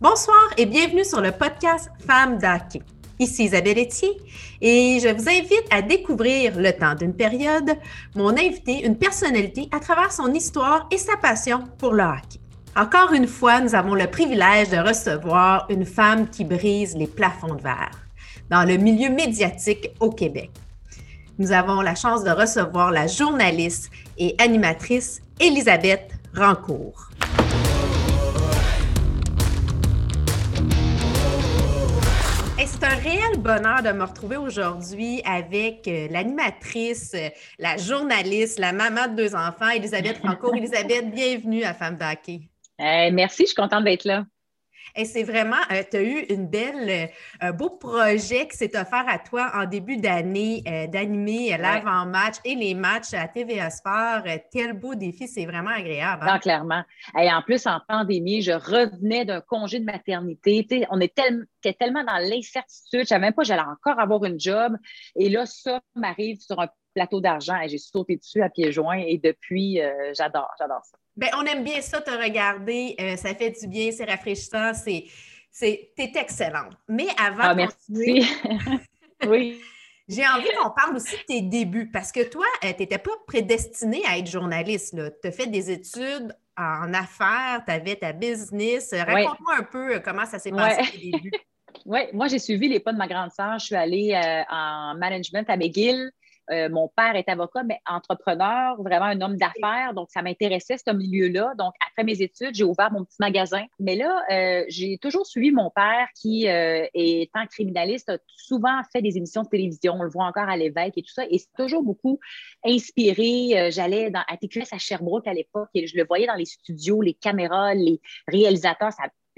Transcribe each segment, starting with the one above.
Bonsoir et bienvenue sur le podcast Femmes d'Hockey. Ici Isabelle Etier et je vous invite à découvrir le temps d'une période, mon invité, une personnalité à travers son histoire et sa passion pour le hockey. Encore une fois, nous avons le privilège de recevoir une femme qui brise les plafonds de verre dans le milieu médiatique au Québec. Nous avons la chance de recevoir la journaliste et animatrice Elisabeth Rancourt. Un réel bonheur de me retrouver aujourd'hui avec euh, l'animatrice, euh, la journaliste, la maman de deux enfants, Elisabeth Rancourt. Elisabeth, bienvenue à Femme d'Hockey. merci, je suis contente d'être là. Et c'est vraiment, euh, tu as eu une belle, euh, un beau projet qui s'est offert à toi en début d'année euh, d'animer l'avant-match et les matchs à TVA Sport. quel beau défi, c'est vraiment agréable. Hein? Non, clairement. Et en plus, en pandémie, je revenais d'un congé de maternité. on était tellement dans l'incertitude, je ne savais même pas que j'allais encore avoir une job. Et là, ça m'arrive sur un plateau d'argent et j'ai sauté dessus à pieds joints et depuis, j'adore, j'adore ça. Bien, on aime bien ça, te regarder. Euh, ça fait du bien, c'est rafraîchissant, c'est. C'est, t'es excellente. Mais avant ah, merci. oui. J'ai envie qu'on parle aussi de tes débuts parce que toi, euh, tu n'étais pas prédestinée à être journaliste. Tu as fait des études en affaires, tu avais ta business. Raconte-moi un peu euh, comment ça s'est passé tes débuts. Oui, moi, j'ai suivi les pas de ma grande sœur. Je suis allée en management à McGill. Euh, mon père est avocat, mais entrepreneur, vraiment un homme d'affaires. Donc, ça m'intéressait, ce milieu-là. Donc, après mes études, j'ai ouvert mon petit magasin. Mais là, euh, j'ai toujours suivi mon père qui, euh, étant criminaliste, a souvent fait des émissions de télévision. On le voit encore à l'évêque et tout ça. Et c'est toujours beaucoup inspiré. J'allais à TQS à Sherbrooke à l'époque et je le voyais dans les studios, les caméras, les réalisateurs.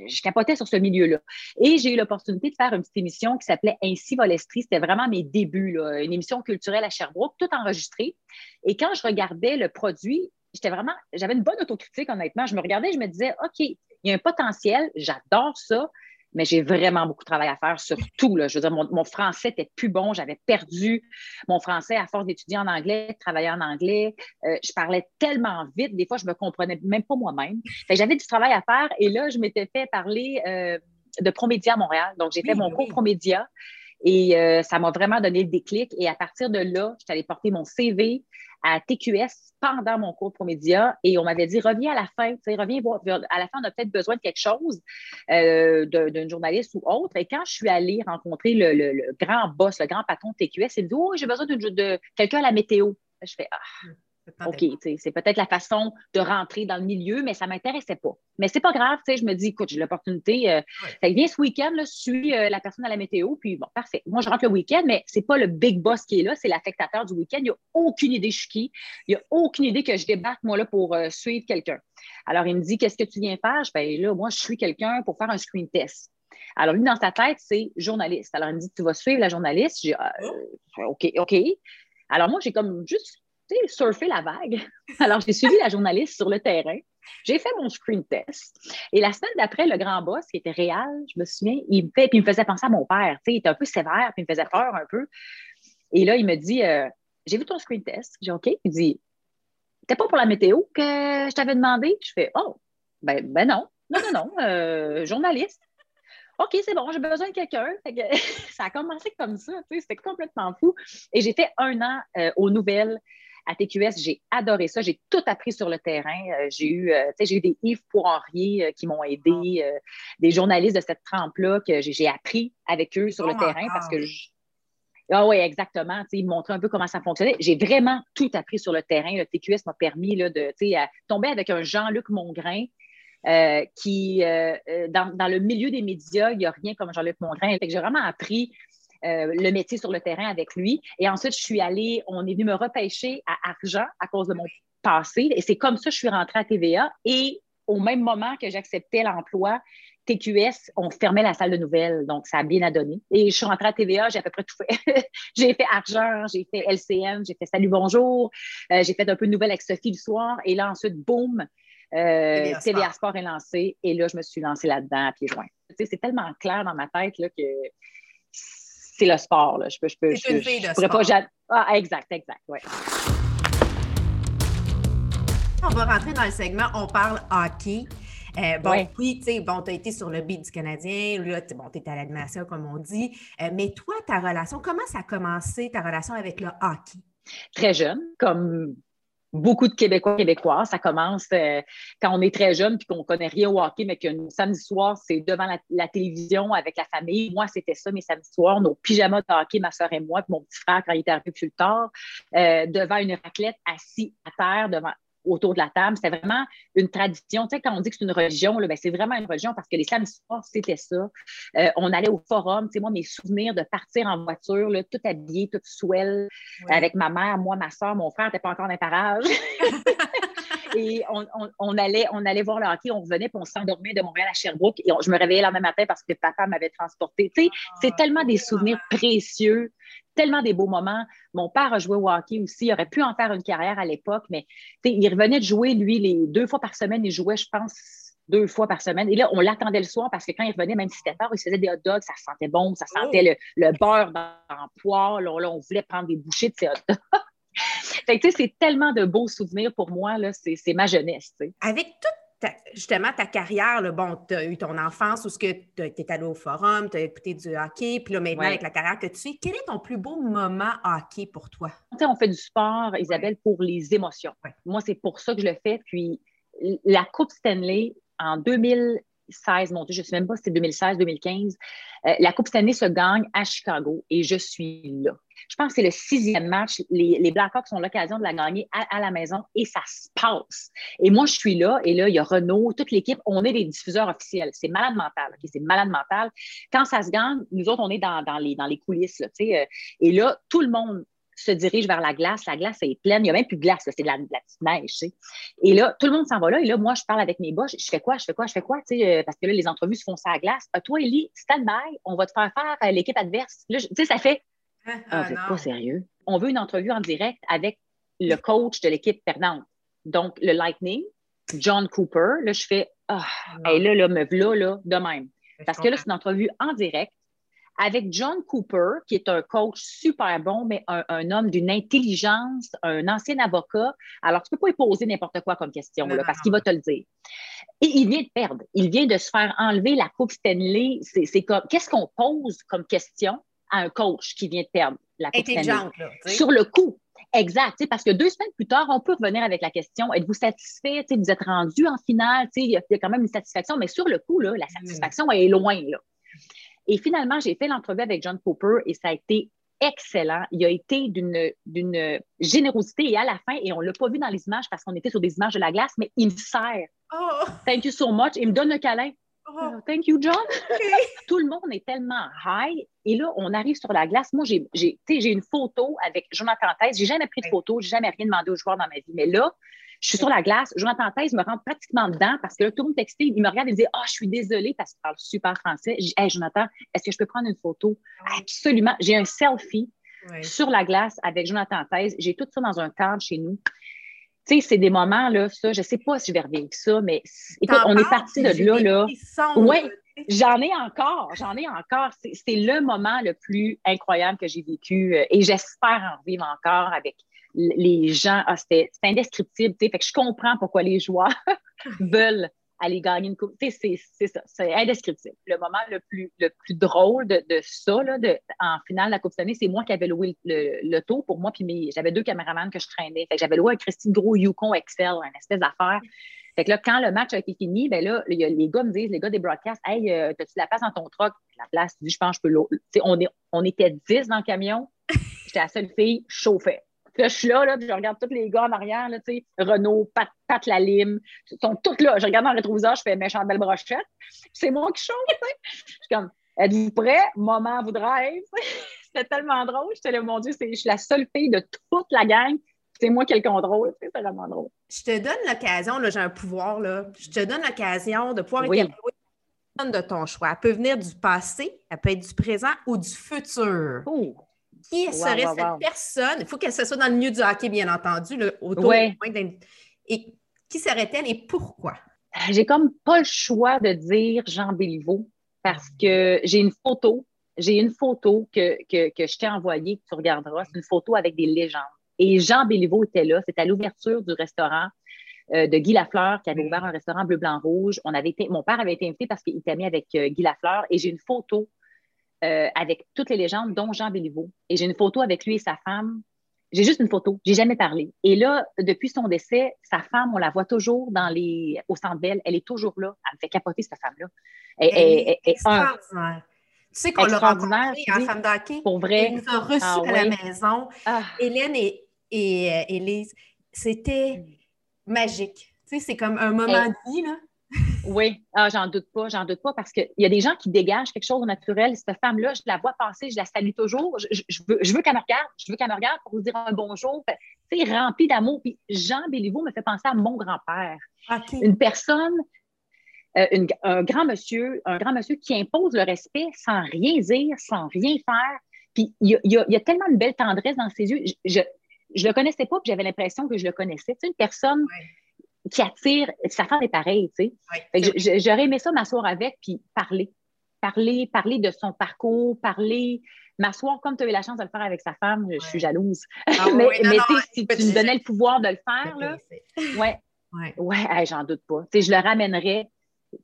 Je capotais sur ce milieu-là. Et j'ai eu l'opportunité de faire une petite émission qui s'appelait Ainsi va l'esprit. C'était vraiment mes débuts, une émission culturelle à Sherbrooke, tout enregistré. Et quand je regardais le produit, j'étais vraiment, j'avais une bonne autocritique, honnêtement. Je me regardais, je me disais, OK, il y a un potentiel, j'adore ça, mais j'ai vraiment beaucoup de travail à faire sur tout. Là. Je veux dire, mon, français était plus bon, j'avais perdu mon français à force d'étudier en anglais, de travailler en anglais. Euh, je parlais tellement vite, des fois, je me comprenais même pas moi-même. J'avais du travail à faire et là, je m'étais fait parler euh, de Promédia à Montréal. Donc, j'ai fait mon cours Promédia. Et euh, ça m'a vraiment donné le déclic. Et à partir de là, je suis allée porter mon CV à TQS pendant mon cours Promédia et on m'avait dit reviens à la fin, reviens voir. À la fin, on a peut-être besoin de quelque chose euh, d'une journaliste ou autre. Et quand je suis allée rencontrer le, grand boss, le grand patron de TQS, il me dit Oh, j'ai besoin de, de quelqu'un à la météo. Je fais Ah. OK, c'est peut-être la façon de rentrer dans le milieu, mais ça ne m'intéressait pas. Mais c'est pas grave, je me dis, écoute, j'ai l'opportunité. Euh, viens ce week-end, je suis euh, la personne à la météo, puis bon, parfait. Moi, je rentre le week-end, mais c'est pas le big boss qui est là, c'est l'affectateur du week-end. Il n'y a aucune idée je suis qui. Il n'y a aucune idée que je débarque, moi, là, pour euh, suivre quelqu'un. Alors, il me dit, qu'est-ce que tu viens faire? Je ben là, moi, je suis quelqu'un pour faire un screen test. Alors, lui, dans sa tête, c'est journaliste. Alors, il me dit, tu vas suivre la journaliste? J'ai, oh. OK, OK. Alors, moi, j'ai comme juste surfer la vague. Alors, j'ai suivi la journaliste sur le terrain. J'ai fait mon screen test. Et la semaine d'après, le grand boss, qui était réel, je me souviens, il me, fait, puis il me faisait penser à mon père. il était un peu sévère, puis il me faisait peur un peu. Et là, il me dit euh, J'ai vu ton screen test. J'ai OK. Il dit C'était pas pour la météo que je t'avais demandé Je fais Oh, ben, ben non. Non, non, non. Euh, journaliste. OK, c'est bon, j'ai besoin de quelqu'un. ça a commencé comme ça, c'était complètement fou. Et j'ai fait un an euh, aux nouvelles à TQS, j'ai adoré ça. J'ai tout appris sur le terrain. Euh, j'ai eu, euh, j'ai eu des Yves Poirier euh, qui m'ont aidé, des journalistes de cette trempe-là que j'ai appris avec eux sur le oh terrain parce que Ah oui, exactement. Ils me montraient un peu comment ça fonctionnait. J'ai vraiment tout appris sur le terrain. Le TQS m'a permis là, de tomber avec un Jean-Luc Mongrain. qui, dans, dans, le milieu des médias, il n'y a rien comme Jean-Luc Mongrain. J'ai vraiment appris euh, le métier sur le terrain avec lui. Et ensuite, je suis allée, on est venu me repêcher à Argent à cause de mon passé. Et c'est comme ça que je suis rentrée à TVA. Et au même moment que j'acceptais l'emploi, TQS, on fermait la salle de nouvelles, donc ça a bien adonné. Et je suis rentrée à TVA, j'ai à peu près tout fait. j'ai fait Argent, j'ai fait LCN, j'ai fait Salut Bonjour, euh, j'ai fait un peu de nouvelles avec Sophie le soir, et là ensuite, boum, euh, TVA, Sport. est lancé, et là je me suis lancée là-dedans à pieds joints. c'est tellement clair dans ma tête là, que c'est le sport. Là. Je peux, je peux, je, je, pourrais pas. Ah, exact, exact, ouais. On va rentrer dans le segment On parle hockey. Euh, bon, oui, tu sais, bon, tu as été sur le beat du Canadien, là, bon, tu es à l'animation, comme on dit. Euh, mais toi, ta relation, comment ça a commencé, ta relation avec le hockey? Très jeune, comme beaucoup de Québécois, Québécois. Ça commence euh, quand on est très jeune puis qu'on connaît rien au hockey, mais qu'un samedi soir, c'est devant la, télévision avec la famille. Moi, c'était ça, mes samedis soirs, nos pyjamas de hockey, ma soeur et moi, puis mon petit frère quand il était arrivé plus tard, euh, devant une raclette, assis à terre, devant, autour de la table. C'était vraiment une tradition. Tu sais, quand on dit que c'est une religion, ben, c'est vraiment une religion parce que les samedis soirs, c'était ça. Euh, on allait au forum. Tu sais, moi, mes souvenirs de partir en voiture, là, tout habillé, tout swell, avec ma mère, moi, ma soeur, mon frère n'était pas encore dans les parages. et on, allait, on allait voir le hockey, on revenait, puis on s'endormait de Montréal à Sherbrooke. Et je me réveillais le lendemain matin parce que papa m'avait transporté. Tu sais, c'est ah, tellement des souvenirs précieux tellement des beaux moments. Mon père a joué au hockey aussi. Il aurait pu en faire une carrière à l'époque, mais il revenait de jouer, lui, les deux fois par semaine. Il jouait, je pense, deux fois par semaine. Et là, on l'attendait le soir parce que quand il revenait, même si c'était tard, il se faisait des hot dogs, ça sentait bon, ça sentait le, beurre dans, le poire. Là, on voulait prendre des bouchées de ces hot dogs. fait que, c'est tellement de beaux souvenirs pour moi, là, c'est ma jeunesse. Avec justement, ta carrière, bon, tu as eu ton enfance où tu es allé au forum, tu as écouté du hockey, puis là, maintenant, avec la carrière que tu as, quel est ton plus beau moment hockey pour toi? on fait du sport, Isabelle, pour les émotions. Moi, c'est pour ça que je le fais. Puis, la Coupe Stanley, en 2016, mon Dieu, je ne sais même pas si c'est 2016, 2015, euh, la Coupe Stanley se gagne à Chicago et je suis là je pense que c'est le sixième match. Les, les Blackhawks ont l'occasion de la gagner à, la maison et ça se passe. Et moi, je suis là et là, il y a Renault, toute l'équipe, on est des diffuseurs officiels. C'est malade mental. c'est malade mental. Quand ça se gagne, nous autres, on est dans, les, dans les coulisses. Là, euh, et là, tout le monde se dirige vers la glace. La glace est pleine. Il n'y a même plus de glace. C'est de la, petite neige. Et là, tout le monde s'en va là. Et là, moi, je parle avec mes boss. Je fais quoi? Je fais quoi? Je fais quoi? Euh, parce que là, les entrevues se font ça à glace. Ah, toi, Ellie, stand-by. On va te faire faire euh, l'équipe adverse. Là, sais, ça fait ah, ah, ah pas sérieux. On veut une entrevue en direct avec le coach de l'équipe perdante. Donc, le Lightning, John Cooper. Là, je fais Ah, là, là, me voilà, là, de même. Parce que là, c'est une entrevue en direct avec John Cooper, qui est un coach super bon, mais un, homme d'une intelligence, un ancien avocat. Alors, tu ne peux pas lui poser n'importe quoi comme question, là, parce qu'il va te le dire. Et il vient de perdre. Il vient de se faire enlever la Coupe Stanley. C'est comme, qu'est-ce qu'on pose comme question à un coach qui vient de perdre la Coupe Sur le coup, Exact, parce que deux semaines plus tard, on peut revenir avec la question êtes-vous satisfait? Vous êtes rendu en finale Il y, a quand même une satisfaction, mais sur le coup, là, la satisfaction est loin. Là. Et finalement, j'ai fait l'entrevue avec John Cooper et ça a été excellent. Il a été d'une générosité et à la fin, et on ne l'a pas vu dans les images parce qu'on était sur des images de la glace, mais il me sert. Oh. Thank you so much. Il me donne le câlin. Oh. Thank you, John. Tout le monde est tellement high. Et là, on arrive sur la glace. Moi, j'ai une photo avec Jonathan Thèse. J'ai jamais pris de photo, j'ai jamais rien demandé aux joueurs dans ma vie. Mais là, je suis sur la glace. Jonathan Thèse me rentre pratiquement dedans parce que là, tout le monde textile, il me regarde et me dit Ah, oh, je suis désolée parce qu'il parle super français. Je dis Hey, Jonathan, est-ce que je peux prendre une photo? Absolument. J'ai un selfie sur la glace avec Jonathan Thèse. J'ai tout ça dans un cadre chez nous. Tu sais, c'est des moments, là, ça, je sais pas si je vais revivre ça, mais écoute, on est parti de là, là. Oui, j'en ai encore, j'en ai encore. C'est le moment le plus incroyable que j'ai vécu euh, et j'espère en vivre encore avec les gens. Ah, C'était indescriptible, tu sais. Fait que je comprends pourquoi les joueurs veulent aller gagner une coupe. C'est ça, c'est indescriptible. Le moment le plus, le plus drôle de, de ça, là, de, en finale, la Coupe année, c'est moi qui avais loué le, le, tour pour moi, puis j'avais deux caméramans que je traînais. Fait que j'avais loué un Christine Gros Yukon Excel, une espèce d'affaire. Fait que là, quand le match a été fini, ben là, les gars me disent, les gars des broadcasts, Hey, euh, as-tu la place dans ton truck? La place, je pense, je peux l'eau. On, est, on était 10 dans le camion. J'étais la seule fille chauffée je suis là, là, puis je regarde tous les gars en arrière, là, tu sais, Renault, Pat, Pat Lalime, ils sont tous là. Je regarde dans le rétroviseur, je fais méchant belle brochette. C'est moi qui chauffe, tu sais. Je suis comme, êtes-vous prêts? Moment vous drive. C'était tellement drôle. J'étais là, mon Dieu, je suis la seule fille de toute la gang. C'est moi qui ai le contrôle. C'est vraiment drôle. Je te donne l'occasion, là, j'ai un pouvoir, là. Je te donne l'occasion de pouvoir oui. de ton choix. Elle peut venir du passé, elle peut être du présent ou du futur. Oh. Qui serait cette personne? Il faut qu'elle soit dans le milieu du hockey, bien entendu, le autour Et qui serait-elle et pourquoi? J'ai comme pas le choix de dire Jean Béliveau parce que j'ai une photo, j'ai une photo que, que, je t'ai envoyée, que tu regarderas. C'est une photo avec des légendes. Et Jean Béliveau était là, c'était à l'ouverture du restaurant de Guy Lafleur qui avait ouvert un restaurant bleu, blanc, rouge. On avait été, mon père avait été invité parce qu'il était ami avec Guy Lafleur et j'ai une photo avec toutes les légendes, dont Jean Béliveau. Et j'ai une photo avec lui et sa femme j'ai juste une photo, j'ai jamais parlé. Et là, depuis son décès, sa femme, on la voit toujours dans les, au centre belle. Elle est toujours là. Elle me fait capoter, cette femme-là. Elle, est extraordinaire. Tu sais qu'on l'a rencontrée en femme d'hockey. Pour vrai. Elle nous a reçus ah à la maison. Ah. Hélène et, et euh, Élise, c'était mm. magique. Tu sais, c'est comme un moment de vie, là. Oui, ah, j'en doute pas, j'en doute pas parce qu'il y a des gens qui dégagent quelque chose de naturel. Cette femme-là, je la vois passer, je la salue toujours. Je, veux, je veux qu'elle me regarde, je veux qu'elle me regarde pour vous dire un bonjour. Tu sais, rempli d'amour. Puis Jean Béliveau me fait penser à mon grand-père. Une personne, euh, un grand monsieur, un grand monsieur qui impose le respect sans rien dire, sans rien faire. Puis il y a, tellement de belle tendresse dans ses yeux. Je, je, le connaissais pas, puis j'avais l'impression que je le connaissais. Tu sais, une personne qui attire. Sa femme est pareille, tu sais. J'aurais aimé ça m'asseoir avec puis parler. Parler, parler de son parcours, parler, m'asseoir comme tu as eu la chance de le faire avec sa femme, je suis jalouse. Ah mais mais si tu me donnais le pouvoir de le faire, là, ouais, ouais, ouais j'en doute pas. Tu sais, je le ramènerais,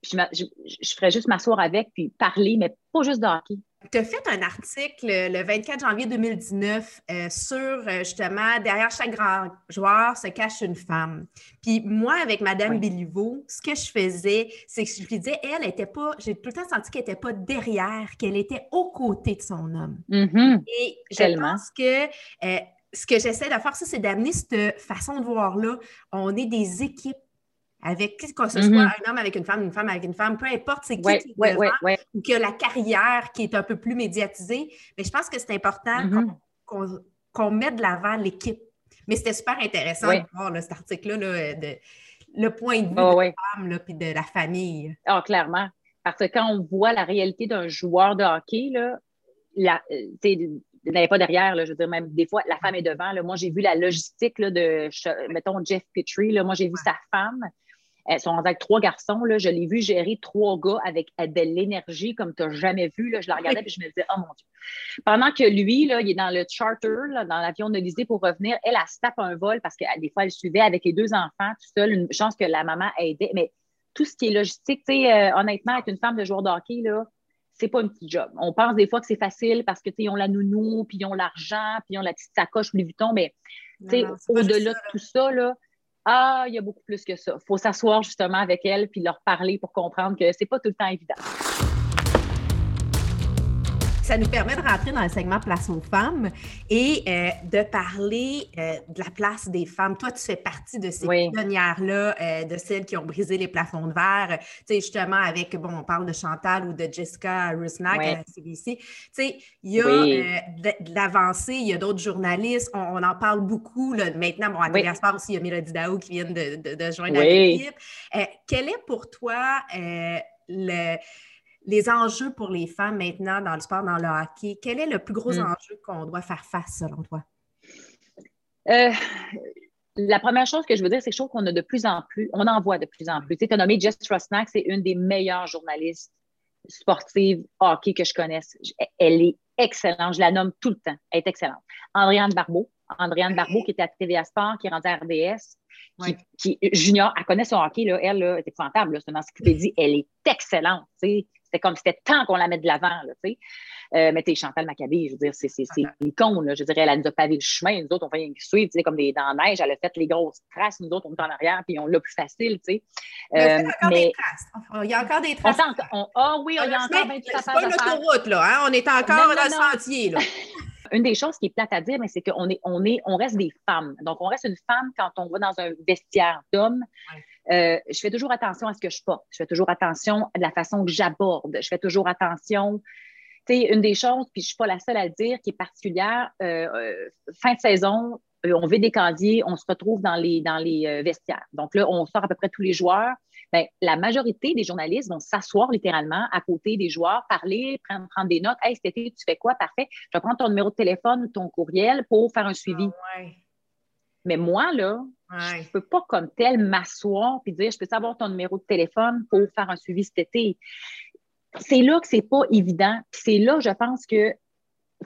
puis je, je ferais juste m'asseoir avec, puis parler, mais pas juste de hockey. Tu as fait un article le 24 janvier 2019 euh, sur euh, justement derrière chaque grand joueur se cache une femme. Puis moi, avec Madame oui. ce que je faisais, c'est que je lui disais, elle n'était pas, j'ai tout le temps senti qu'elle n'était pas derrière, qu'elle était aux côtés de son homme. Mm-hmm. Et je pense que euh, ce que j'essaie de faire, ça, c'est d'amener cette façon de voir-là. On est des équipes avec que ce soit mm-hmm. un homme avec une femme, une femme avec une femme, peu importe c'est qui qui est devant, ou que la carrière qui est un peu plus médiatisée. Mais je pense que c'est important mm-hmm. qu'on mette de l'avant l'équipe. Mais c'était super intéressant de voir cet article-là, le point de vue oh, de la femme et de la famille. Ah, clairement. Parce que quand on voit la réalité d'un joueur de hockey, là, la, euh, n'avait pas derrière, là, je veux dire, même des fois, la femme est devant. Là. Moi, j'ai vu la logistique là, de, mettons, Jeff Petrie. Là. Moi, j'ai vu sa femme. Elles sont avec trois garçons. Là. Je l'ai vu gérer trois gars avec de l'énergie comme tu n'as jamais vu. Là. Je la regardais et je me disais, oh mon Dieu. Pendant que lui, là, il est dans le charter, dans l'avion de l'Élysée pour revenir, elle, elle, se tape un vol parce que des fois, elle suivait avec les deux enfants tout seul. Une chance que la maman aidait. Mais tout ce qui est logistique, tu sais, euh, honnêtement, être une femme de joueur de hockey, là, c'est pas un petit job. On pense des fois que c'est facile parce que ils ont la nounou, puis ils ont l'argent, puis ils ont la petite sacoche Louis Vuitton, mais au-delà de tout ça, là, ah, il y a beaucoup plus que ça. Il faut s'asseoir justement avec elle puis leur parler pour comprendre que c'est pas tout le temps évident ça nous permet de rentrer dans le segment Place aux femmes et euh, de parler euh, de la place des femmes. Toi, tu fais partie de ces pionnières-là, euh, de celles qui ont brisé les plafonds de verre. Tu sais, justement, avec, bon, on parle de Chantal ou de Jessica Rusnak à la CBC. Tu sais, il y a de, l'avancée, il y a d'autres journalistes, on, en parle beaucoup. Là. Maintenant, bon, à oui. aussi, il y a Mélodie Dao qui vient de, de joindre l'équipe. quel est pour toi le les enjeux pour les femmes maintenant dans le sport, dans le hockey, quel est le plus gros hmm. enjeu qu'on doit faire face selon toi? Euh, la première chose que je veux dire, c'est que je trouve qu'on a de plus en plus, on en voit de plus en plus. Tu as nommé Jess Trostnack, c'est une des meilleures journalistes sportives hockey que je connaisse. Elle est excellente, je la nomme tout le temps. Elle est excellente. Andréane Barbeau, Andréane Barbeau qui était à TVA Sport, qui est rendue à RDS, qui, junior, elle connaît son hockey, là, elle, là, est épouvantable, c'est une encyclopédie, elle est excellente. C'était comme c'était temps qu'on la mette de l'avant, tu sais. Euh, mais t'es Chantal Maccabé, je veux dire, c'est l'icône, là. Je dirais, elle nous a pavé le chemin. Nous autres, on fait suivre, tu sais, comme des, dans la neige, elle a fait les grosses traces. Nous autres, on est en arrière, puis on l'a plus facile, tu sais. Mais, euh, mais... Des traces. Il y a encore des traces. ah oui, il y a encore des traces. C'est pas une autoroute, là, hein? On est encore dans le sentier, là. Une des choses qui est plate à dire, mais c'est qu'on est, on est, on reste des femmes. Donc, on reste une femme quand on va dans un vestiaire d'hommes. Euh, je fais toujours attention à ce que je porte. Je fais toujours attention à la façon que j'aborde. Je fais toujours attention. Tu sais, une des choses, puis je ne suis pas la seule à le dire, qui est particulière, euh, euh, fin de saison, on vit des candiers, on se retrouve dans les, dans les vestiaires. Donc là, on sort à peu près tous les joueurs. Bien, la majorité des journalistes vont s'asseoir littéralement à côté des joueurs, parler, prendre, prendre, des notes. Hey, cet été, tu fais quoi? Parfait. Je vais prendre ton numéro de téléphone ou ton courriel pour faire un suivi. Ah Mais moi, là, je ne peux pas comme tel m'asseoir et dire je peux savoir ton numéro de téléphone pour faire un suivi cet été? C'est là que c'est pas évident. C'est là, je pense que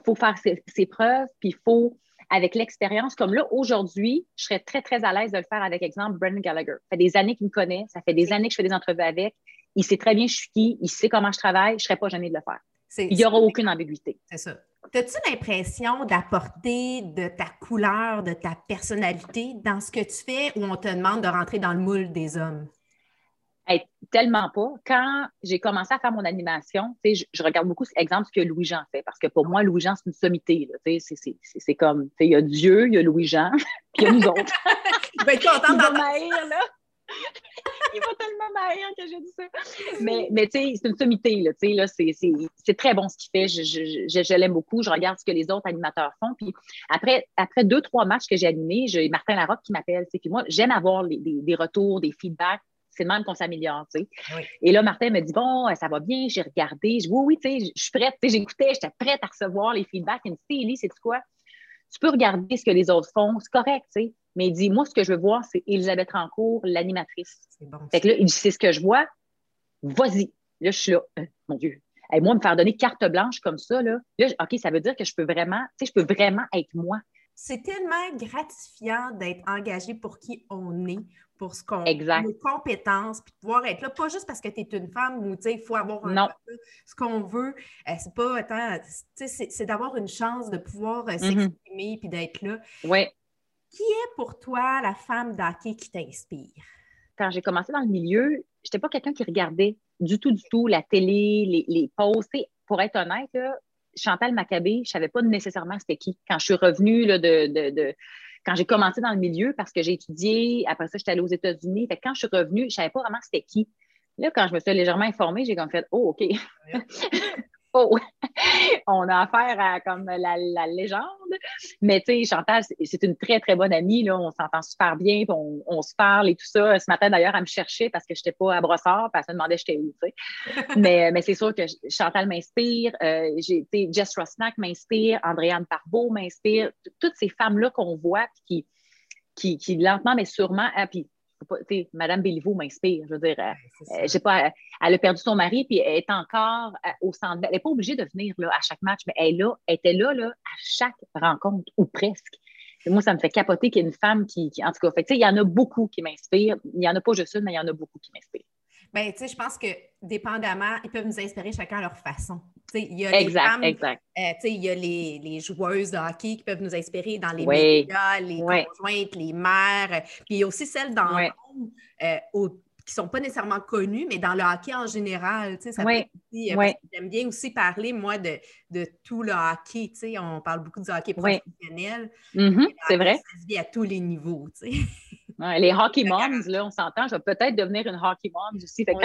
faut faire ses, preuves, puis il faut avec l'expérience, comme là, aujourd'hui, je serais très, très à l'aise de le faire avec, exemple, Brendan Gallagher. Ça fait des années qu'il me connaît, ça fait des années que je fais des entrevues avec. Il sait très bien je suis qui, il sait comment je travaille, je ne serais pas gênée de le faire. Il n'y aura aucune ambiguïté. C'est ça. As-tu l'impression d'apporter de ta couleur, de ta personnalité dans ce que tu fais ou on te demande de rentrer dans le moule des hommes? tellement pas. Quand j'ai commencé à faire mon animation, je, je regarde beaucoup, exemple, ce que Louis-Jean fait, parce que pour moi, Louis-Jean, c'est une sommité. C'est comme, il y a Dieu, il y a Louis-Jean, puis il y a nous autres. il va être content d'en là. Il va tellement m'haïr que j'ai dit ça. Mais, mais tu sais, c'est une sommité, là, tu sais, là, c'est très bon ce qu'il fait. Je, je, je, l'aime beaucoup. Je regarde ce que les autres animateurs font. Puis après, après deux, trois matchs que j'ai animés, j'ai Martin Larocque qui m'appelle. Puis moi, j'aime avoir des, des, retours, des feedbacks c'est le même qu'on s'améliore, tu sais. Et là, Martin me dit, bon, ça va bien, j'ai regardé. Je dis, oui, oui, tu sais, je suis prête, tu sais, j'écoutais, j'étais prête à recevoir les feedbacks. Il me dit, c'est quoi? Tu peux regarder ce que les autres font, c'est correct, tu sais. Mais il dit, moi, ce que je veux voir, c'est Elisabeth Rancourt, l'animatrice. C'est bon. Fait que là, il dit, c'est ce que je vois, vas-y. Là, je suis là, euh, mon Dieu. Et moi, me faire donner carte blanche comme ça, là, là, OK, ça veut dire que je peux vraiment, tu sais, je peux vraiment être moi. C'est tellement gratifiant d'être engagé pour qui on est, pour ce qu'on nos compétences, puis pouvoir être là, pas juste parce que tu es une femme ou il faut avoir un ce qu'on veut. Euh, c'est pas c'est d'avoir une chance de pouvoir euh, mm-hmm. s'exprimer puis d'être là. Oui. Qui est pour toi la femme d'hockey qui t'inspire? Quand j'ai commencé dans le milieu, je n'étais pas quelqu'un qui regardait du tout, du tout la télé, les, les posts. Pour être honnête, Chantal Maccabé, je ne savais pas nécessairement c'était qui. Quand je suis revenue là, de, quand j'ai commencé dans le milieu, parce que j'ai étudié, après ça, j'étais allée aux États-Unis. quand je suis revenue, je ne savais pas vraiment c'était qui. Là, quand je me suis légèrement informée, j'ai comme fait Oh, OK. oh, on a affaire à comme la, légende. Mais tu sais, Chantal, c'est une très, très bonne amie. Là. On s'entend super bien, on, se parle et tout ça. Ce matin, d'ailleurs, elle me cherchait parce que je n'étais pas à Brossard, parce qu'elle me demandait j'étais où. mais, mais c'est sûr que Chantal m'inspire. Euh, Jess Rosnack m'inspire. Andréane Parbeau m'inspire. Toutes ces femmes-là qu'on voit qui, qui, qui, lentement, mais sûrement, ah, puis Madame Béliveau m'inspire. Je veux dire, euh, j'ai pas, elle a perdu son mari, puis elle est encore euh, au centre. Elle n'est pas obligée de venir là, à chaque match, mais elle, là, était là, là à chaque rencontre, ou presque. moi, ça me fait capoter qu'il y ait une femme qui, en tout cas, fait, il y en a beaucoup qui m'inspirent. Il n'y en a pas juste une, mais il y en a beaucoup qui m'inspirent. Bien, tu sais, je pense que dépendamment, ils peuvent nous inspirer chacun à leur façon. Tu sais, il y a les femmes, exact. Euh, tu sais, il y a les, les, joueuses de hockey qui peuvent nous inspirer dans les médias, les conjointes, les mères. Puis il y a aussi celles dans monde euh, qui ne sont pas nécessairement connues, mais dans le hockey en général. Tu sais, ça oui. Euh, j'aime bien aussi parler, moi, de, de tout le hockey. Tu sais, on parle beaucoup du hockey professionnel. Mm-hmm, c'est vrai. Ça se vit à tous les niveaux. Les hockey moms, là, on s'entend, je vais peut-être devenir une hockey mom aussi. quand,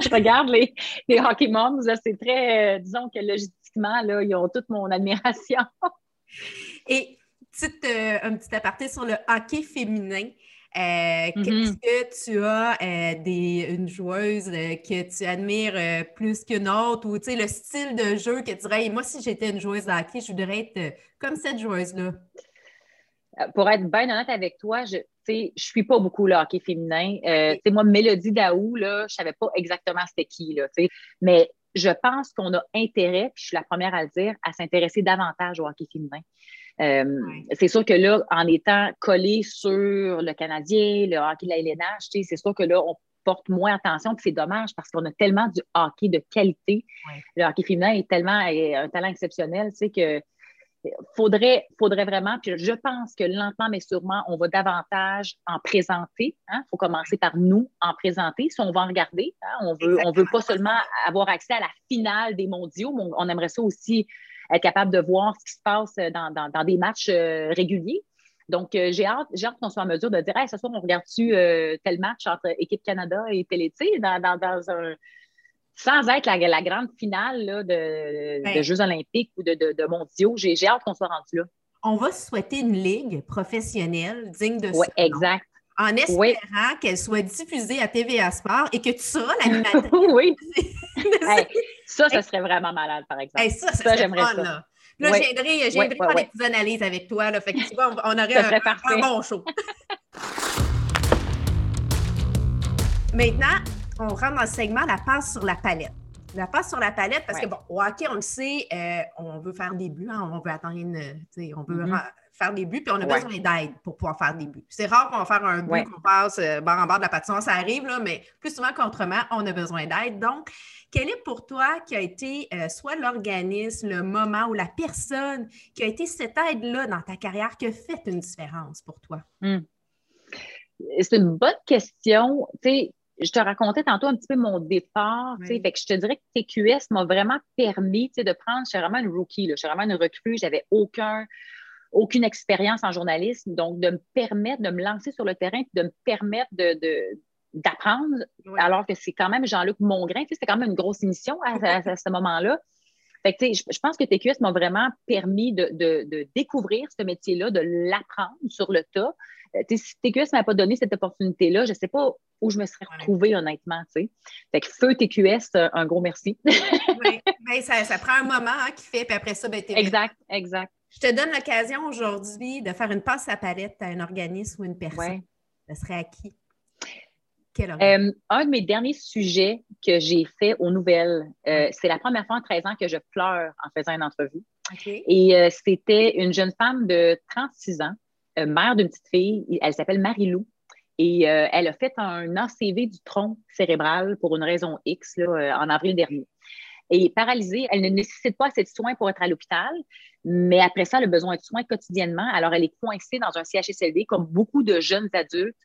je regarde les, les hockey moms, c'est très, euh, disons que logistiquement, là, ils ont toute mon admiration. Et petite, euh, un petit aparté sur le hockey féminin. Euh, mm-hmm. Est-ce que tu as des, une joueuse que tu admires plus qu'une autre? Ou le style de jeu que tu dirais, moi, si j'étais une joueuse de hockey, je voudrais être comme cette joueuse-là? Pour être bien honnête avec toi, je, je je suis pas beaucoup le hockey féminin. Euh, moi, Mélodie Daou, là, je savais pas exactement c'était qui, là, mais je pense qu'on a intérêt, puis je suis la première à le dire, à s'intéresser davantage au hockey féminin. Euh, c'est sûr que là, en étant collé sur le Canadien, le hockey de la LNH, c'est sûr que là, on porte moins attention, puis c'est dommage parce qu'on a tellement du hockey de qualité. Le hockey féminin est tellement un talent exceptionnel, tu sais, que faudrait, faudrait vraiment, puis je pense que lentement mais sûrement, on va davantage en présenter. Il hein. faut commencer par nous en présenter si on va en regarder. Hein. On veut, on veut pas seulement avoir accès à la finale des mondiaux, mais on, aimerait ça aussi être capable de voir ce qui se passe dans, des matchs euh, réguliers. Donc, euh, j'ai hâte, hâte qu'on soit en mesure de dire, hey, ce soir, on regarde-tu euh, tel match entre Équipe Canada et Télété dans, dans, dans un sans être la, grande finale de, ben Jeux olympiques ou de, mondiaux, j'ai hâte qu'on soit rendu là. On va souhaiter une ligue professionnelle digne de Oui, exact. En espérant qu'elle soit diffusée à TVA Sport et que tu seras l'animatrice. oui. ça, ça serait vraiment malade, par exemple. ça, ça, j'aimerais ça. Là, là viendrai faire des petites analyses avec toi. Là, fait que, tu vois, on, aurait un, un, bon show. Maintenant, on rentre dans le segment la passe sur la palette. La passe sur la palette, parce que bon, au hockey, on le sait, euh, on veut faire des buts, hein, on veut atteindre, on veut mm-hmm. faire des buts, puis on a besoin d'aide pour pouvoir faire des buts. C'est rare qu'on va faire un but, qu'on passe euh, barre en barre de la patinoire, ça arrive, là, mais plus souvent qu'autrement, on a besoin d'aide. Donc, quel est pour toi qui a été euh, soit l'organisme, le moment ou la personne qui a été cette aide-là dans ta carrière qui a fait une différence pour toi? Hmm. C'est une bonne question. Tu sais, je te racontais tantôt un petit peu mon départ. Fait que je te dirais que TQS m'a vraiment permis de prendre. Je suis vraiment une rookie, je suis vraiment une recrue. J'avais aucun, aucune expérience en journalisme. Donc, de me permettre de me lancer sur le terrain de me permettre de, d'apprendre, alors que c'est quand même Jean-Luc Mongrain. C'était quand même une grosse mission à, ce moment-là. Fait que, je, je pense que TQS m'a vraiment permis de, de découvrir ce métier-là, de l'apprendre sur le tas. Euh, si TQS ne m'a pas donné cette opportunité-là, je ne sais pas où je me serais retrouvée, honnêtement. Fait que feu TQS, euh, un gros merci. oui, ben, ça, prend un moment hein, qui fait, puis après ça, ben, Exact, exact. Je te donne l'occasion aujourd'hui de faire une passe à palette à un organisme ou une personne. Ce serait à qui? Euh, un de mes derniers sujets que j'ai fait aux nouvelles, c'est la première fois en 13 ans que je pleure en faisant une entrevue. Et c'était une jeune femme de 36 ans euh, mère d'une petite fille. Elle s'appelle Marie-Lou. Et euh, elle a fait un ACV du tronc cérébral pour une raison X euh, en avril dernier. Et paralysée, elle ne nécessite pas assez de soins pour être à l'hôpital, mais après ça, elle a besoin de soins quotidiennement. Alors, elle est coincée dans un CHSLD, comme beaucoup de jeunes adultes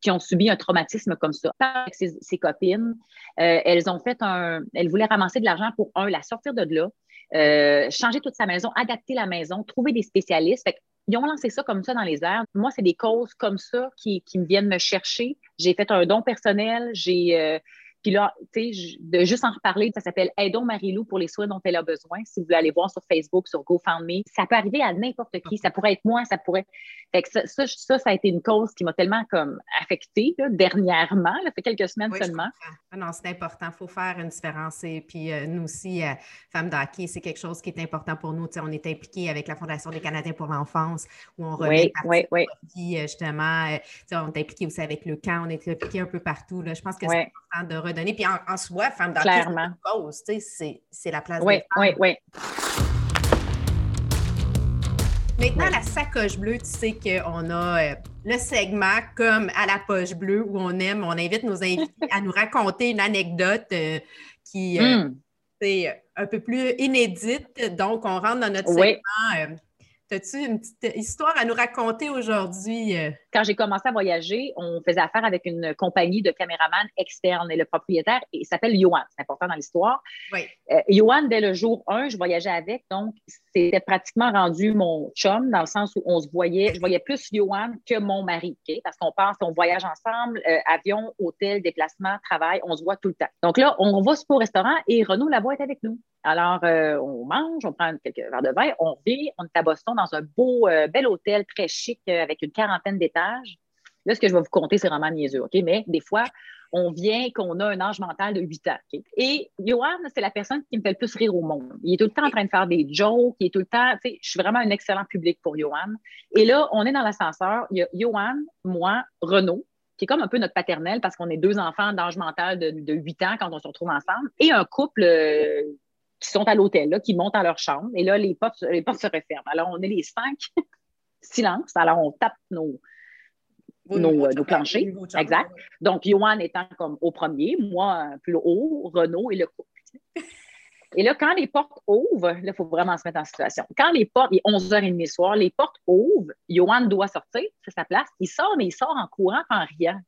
qui ont subi un traumatisme comme ça. Avec ses, copines, elles ont fait un. Elles voulaient ramasser de l'argent pour, un, la sortir de là, changer toute sa maison, adapter la maison, trouver des spécialistes. Fait ils ont lancé ça comme ça dans les airs. Moi, c'est des causes comme ça qui, me viennent me chercher. J'ai fait un don personnel. J'ai euh, puis là, tu sais, de juste en reparler, ça s'appelle Aidons Marie-Lou pour les soins dont elle a besoin. Si vous voulez aller voir sur Facebook, sur GoFundMe, ça peut arriver à n'importe qui. Ça pourrait être moi, ça pourrait. Fait que ça, ça, ça, a été une cause qui m'a tellement comme affectée dernièrement, ça fait quelques semaines seulement. Ah non, c'est important. Il faut faire une différence. Et puis euh, nous aussi, euh, Femmes d'hockey, c'est quelque chose qui est important pour nous. on est impliqués avec la Fondation des Canadiens pour l'enfance, où on remet oui, oui, oui. justement. Euh, on est impliqué aussi avec le camp, on est impliqué un peu partout. Là. Je pense que c'est important de Puis en, soi, femme d'hockey, c'est la place oui, Oui, oui, Maintenant, la sacoche bleue, tu sais qu'on a euh, le segment comme à la poche bleue où on aime, on invite nos invités à nous raconter une anecdote euh, qui est euh, hmm. un peu plus inédite. Donc, on rentre dans notre segment As-tu une petite histoire à nous raconter aujourd'hui? Euh? Quand j'ai commencé à voyager, on faisait affaire avec une compagnie de caméramans externes et le propriétaire il s'appelle Johan. C'est important dans l'histoire. Oui. Euh, Johan, dès le jour 1, je voyageais avec, donc c'était pratiquement rendu mon chum dans le sens où on se voyait, je voyais plus Johan que mon mari, parce qu'on pense qu'on voyage ensemble, euh, avion, hôtel, déplacement, travail, on se voit tout le temps. Donc là, on va au restaurant et Renaud Lavoie est avec nous. Alors, euh, on mange, on prend quelques verres de vin, on vit, on est à Boston dans un beau, euh, bel hôtel très chic euh, avec une quarantaine d'étages. Là, ce que je vais vous compter, c'est vraiment niaiseux, OK? Mais des fois, on vient qu'on a un âge mental de 8 ans. Et Johan, c'est la personne qui me fait le plus rire au monde. Il est tout le temps en train de faire des jokes, il est tout le temps, tu sais, je suis vraiment un excellent public pour Johan. Et là, on est dans l'ascenseur, il y a Johan, moi, Renaud, qui est comme un peu notre paternel parce qu'on est deux enfants d'âge mental de, de, 8 ans quand on se retrouve ensemble, et un couple qui sont à l'hôtel, qui montent à leur chambre. Et là, les portes, les portes se referment. Alors, on est les cinq. Silence. Alors, on tape nos, nos, nos, planchers. Exact. Donc, Johan étant comme au premier, moi plus haut, Renaud et le couple. Et là, quand les portes ouvrent, là, il faut vraiment se mettre en situation. Quand les portes, il est 11h30 le soir, les portes ouvrent, Johan doit sortir, c'est sa place. Il sort, mais il sort en courant, en riant.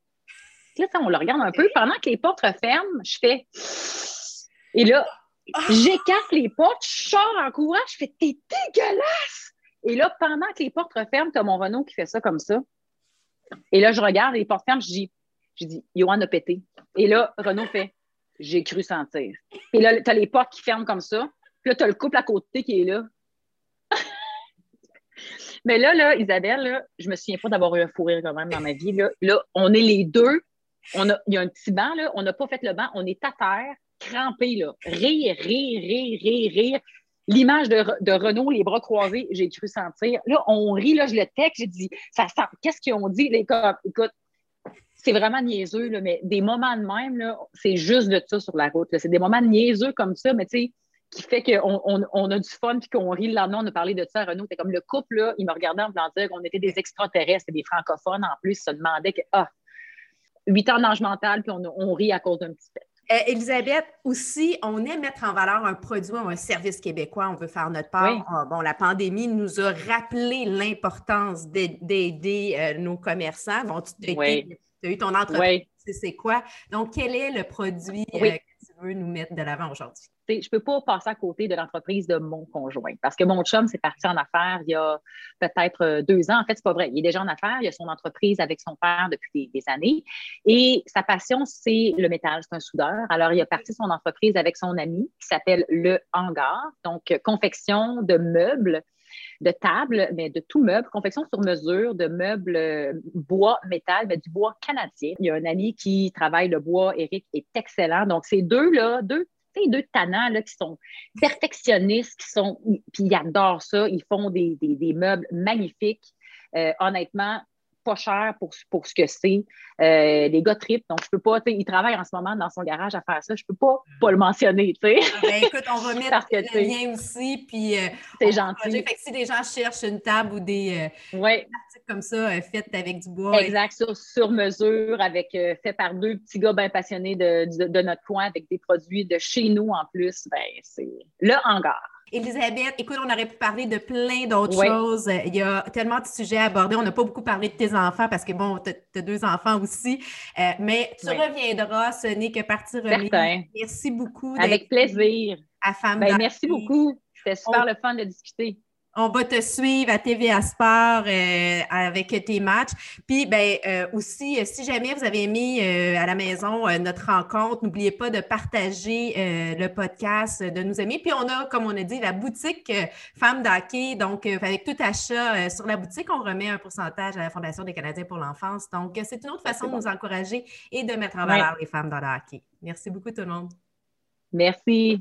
Là, on le regarde un peu. Pendant que les portes referment, je fais. Et là, J'écarte les portes, je sors en courant, je fais T'es dégueulasse! Et là, pendant que les portes referment, as mon Renault qui fait ça comme ça. Et là, je regarde, les portes ferment, je dis, je dis, Johan a pété. Et là, Renaud fait J'ai cru sentir. Et là, tu as les portes qui ferment comme ça. Puis là, tu as le couple à côté qui est là. Mais là, là, Isabelle, là, je me souviens pas d'avoir eu un fou rire quand même dans ma vie. Là, là on est les deux. On a, il y a un petit banc, là. On n'a pas fait le banc. On est à terre crampé, là. Rire, rire, rire, rire, rire. L'image de, de, Renaud, les bras croisés, j'ai cru sentir. Là, on rit, là, je le texte, j'ai dit, ça sent, qu'est-ce qu'ils ont dit? Les écoute, c'est vraiment niaiseux, là, mais des moments de même, c'est juste de ça sur la route. C'est des moments niaiseux comme ça, mais tu sais, qui fait qu'on on, a du fun puis qu'on rit le lendemain. On a parlé de ça à Renaud. C'était comme le couple, là, il me regardait en me dire qu'on était des extraterrestres, des francophones en plus. se demandait que, ah, huit ans d'âge mental, puis on, rit à cause d'un petit pet. Euh, Elisabeth, aussi, on aime mettre en valeur un produit ou un service québécois. On veut faire notre part. Ah, bon, la pandémie nous a rappelé l'importance d'aider euh, nos commerçants. Bon, tu as, eu ton entreprise, c'est quoi? Donc, quel est le produit euh, veux nous mettre de l'avant aujourd'hui? Je ne peux pas passer à côté de l'entreprise de mon conjoint parce que mon chum s'est parti en affaires il y a peut-être euh, deux ans. En fait, c'est pas vrai. Il est déjà en affaires. Il a son entreprise avec son père depuis des, années. Et sa passion, c'est le métal. C'est un soudeur. Alors, il a parti son entreprise avec son ami qui s'appelle Le Hangar. Donc, confection de meubles de table, mais de tout meuble, confection sur mesure, de meubles euh, bois, métal, mais du bois canadien. Il y a un ami qui travaille le bois, Eric, est excellent. Donc, ces deux-là, deux deux tannants qui sont perfectionnistes, qui sont, puis ils adorent ça, ils font des, meubles magnifiques. Euh, honnêtement, pas cher pour, pour ce que c'est. Euh, les gars trip, donc je peux pas, il travaille en ce moment dans son garage à faire ça, je peux pas pas le mentionner, tu sais. Ah, ben, écoute, on va mettre le lien aussi, puis euh, c'est gentil. Fait que si des gens cherchent une table ou des euh, ouais. comme ça, faites avec du bois. Exact, sur, sur mesure, avec fait par deux petits gars bien passionnés de, de, de, notre coin, avec des produits de chez nous en plus, ben c'est le hangar. Elisabeth, écoute, on aurait pu parler de plein d'autres choses. Il y a tellement de sujets à aborder. On n'a pas beaucoup parlé de tes enfants parce que, bon, tu as, deux enfants aussi. Euh, mais tu reviendras, ce n'est que partie remise. Merci beaucoup. Avec plaisir. À Femme ben, Merci beaucoup. C'était super le fun de discuter. On va te suivre à TVA Sport euh, avec tes matchs. Puis, ben, euh, aussi, euh, si jamais vous avez aimé à la maison notre rencontre, n'oubliez pas de partager le podcast, de nous aimer. Puis, on a, comme on a dit, la boutique Femmes d'Hockey. Donc, avec tout achat sur la boutique, on remet un pourcentage à la Fondation des Canadiens pour l'enfance. Donc, c'est une autre façon de nous encourager et de mettre en valeur les femmes dans le hockey. Merci beaucoup, tout le monde. Merci.